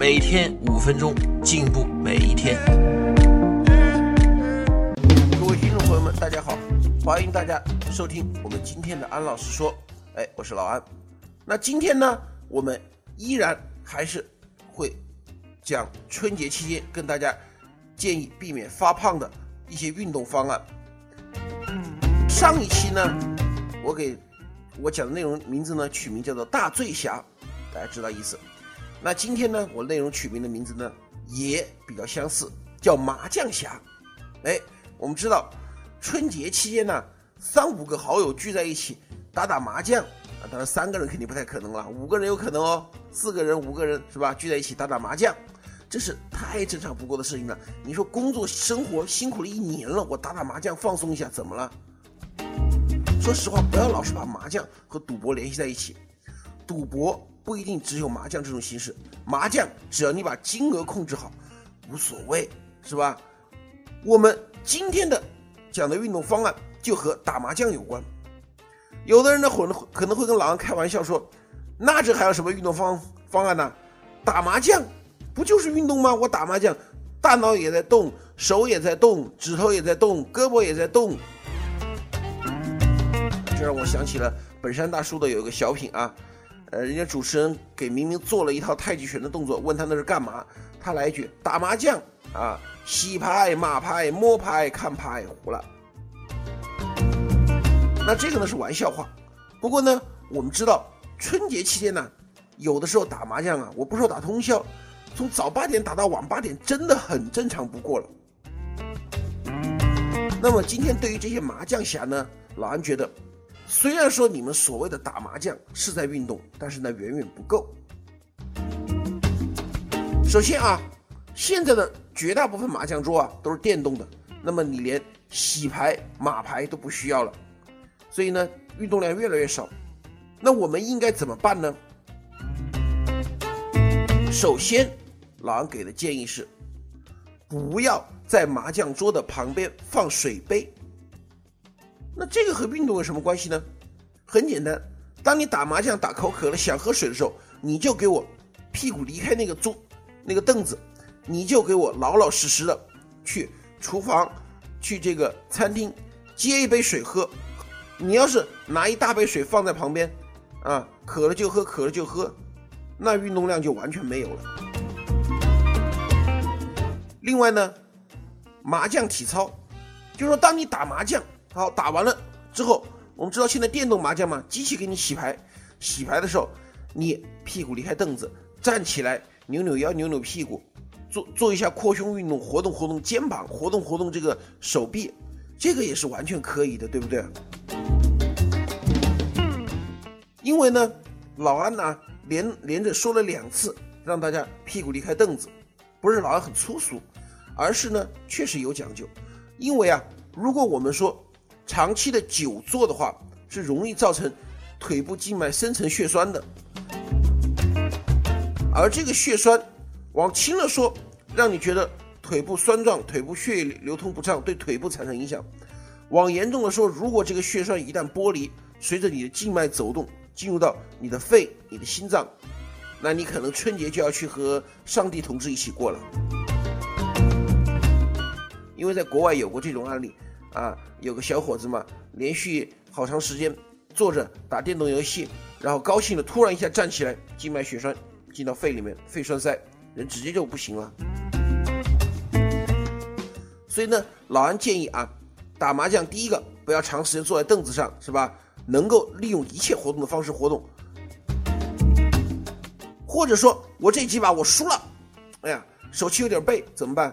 每天五分钟，进步每一天。各位听众朋友们，大家好，欢迎大家收听我们今天的安老师说。哎，我是老安。那今天呢，我们依然还是会讲春节期间跟大家建议避免发胖的一些运动方案。上一期呢，我给我讲的内容名字呢取名叫做“大醉侠”，大家知道意思。那今天呢，我内容取名的名字呢也比较相似，叫“麻将侠”。哎，我们知道春节期间呢，三五个好友聚在一起打打麻将啊，当然三个人肯定不太可能了，五个人有可能哦，四个人、五个人是吧？聚在一起打打麻将，这是太正常不过的事情了。你说工作生活辛苦了一年了，我打打麻将放松一下，怎么了？说实话，不要老是把麻将和赌博联系在一起。赌博不一定只有麻将这种形式，麻将只要你把金额控制好，无所谓，是吧？我们今天的讲的运动方案就和打麻将有关。有的人呢，可能可能会跟老王开玩笑说：“那这还有什么运动方方案呢？打麻将不就是运动吗？我打麻将，大脑也在动，手也在动，指头也在动，胳膊也在动。”这让我想起了本山大叔的有一个小品啊，呃，人家主持人给明明做了一套太极拳的动作，问他那是干嘛，他来一句打麻将啊，洗牌、码牌、摸牌、看牌，胡了。那这个呢是玩笑话，不过呢，我们知道春节期间呢，有的时候打麻将啊，我不说打通宵，从早八点打到晚八点，真的很正常不过了。那么今天对于这些麻将侠呢，老安觉得。虽然说你们所谓的打麻将是在运动，但是呢远远不够。首先啊，现在的绝大部分麻将桌啊都是电动的，那么你连洗牌、码牌都不需要了，所以呢运动量越来越少。那我们应该怎么办呢？首先，老安给的建议是，不要在麻将桌的旁边放水杯。那这个和运动有什么关系呢？很简单，当你打麻将打口渴了想喝水的时候，你就给我屁股离开那个桌、那个凳子，你就给我老老实实的去厨房、去这个餐厅接一杯水喝。你要是拿一大杯水放在旁边，啊，渴了就喝，渴了就喝，那运动量就完全没有了。另外呢，麻将体操，就是说当你打麻将。好，打完了之后，我们知道现在电动麻将嘛，机器给你洗牌，洗牌的时候，你屁股离开凳子，站起来，扭扭腰，扭扭屁股，做做一下扩胸运动，活动活动肩膀，活动活动这个手臂，这个也是完全可以的，对不对？因为呢，老安呢连连着说了两次，让大家屁股离开凳子，不是老安很粗俗，而是呢确实有讲究，因为啊，如果我们说。长期的久坐的话，是容易造成腿部静脉深层血栓的。而这个血栓，往轻了说，让你觉得腿部酸胀、腿部血液流通不畅，对腿部产生影响；往严重的说，如果这个血栓一旦剥离，随着你的静脉走动，进入到你的肺、你的心脏，那你可能春节就要去和上帝同志一起过了。因为在国外有过这种案例。啊，有个小伙子嘛，连续好长时间坐着打电动游戏，然后高兴的突然一下站起来，静脉血栓进到肺里面，肺栓塞，人直接就不行了。所以呢，老安建议啊，打麻将第一个不要长时间坐在凳子上，是吧？能够利用一切活动的方式活动。或者说我这几把我输了，哎呀，手气有点背，怎么办？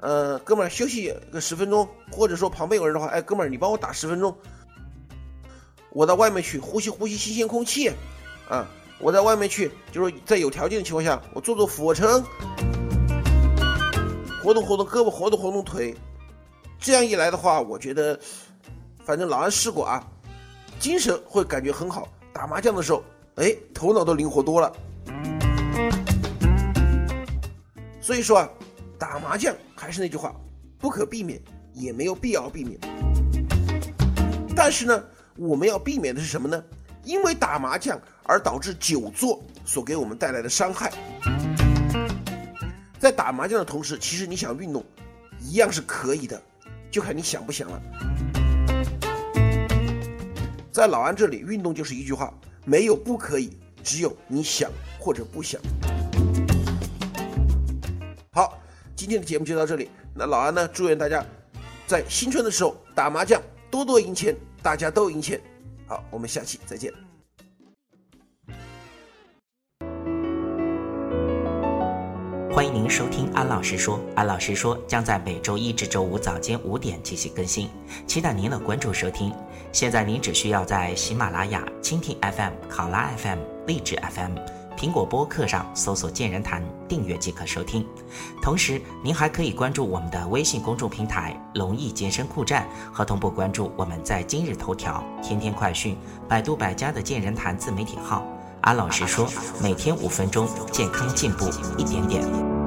呃，哥们儿休息个十分钟，或者说旁边有人的话，哎，哥们儿你帮我打十分钟，我到外面去呼吸呼吸新鲜空气，啊，我在外面去，就是在有条件的情况下，我做做俯卧撑，活动活动胳膊，活动活动腿。这样一来的话，我觉得，反正老安试过啊，精神会感觉很好。打麻将的时候，哎，头脑都灵活多了。所以说啊，打麻将还是那句话，不可避免，也没有必要避免。但是呢，我们要避免的是什么呢？因为打麻将而导致久坐所给我们带来的伤害。在打麻将的同时，其实你想运动，一样是可以的，就看你想不想了。在老安这里，运动就是一句话，没有不可以，只有你想或者不想。今天的节目就到这里。那老安呢，祝愿大家在新春的时候打麻将多多赢钱，大家都赢钱。好，我们下期再见。欢迎您收听安老师说，安老师说将在每周一至周五早间五点进行更新，期待您的关注收听。现在您只需要在喜马拉雅、蜻蜓 FM、考拉 FM、荔枝 FM、苹果播客上搜索“健人谈”，订阅即可收听。同时，您还可以关注我们的微信公众平台“龙易健身酷站”，和同步关注我们在今日头条、天天快讯、百度百家的“健人谈”自媒体号。安老师说，每天五分钟，健康进步一点点。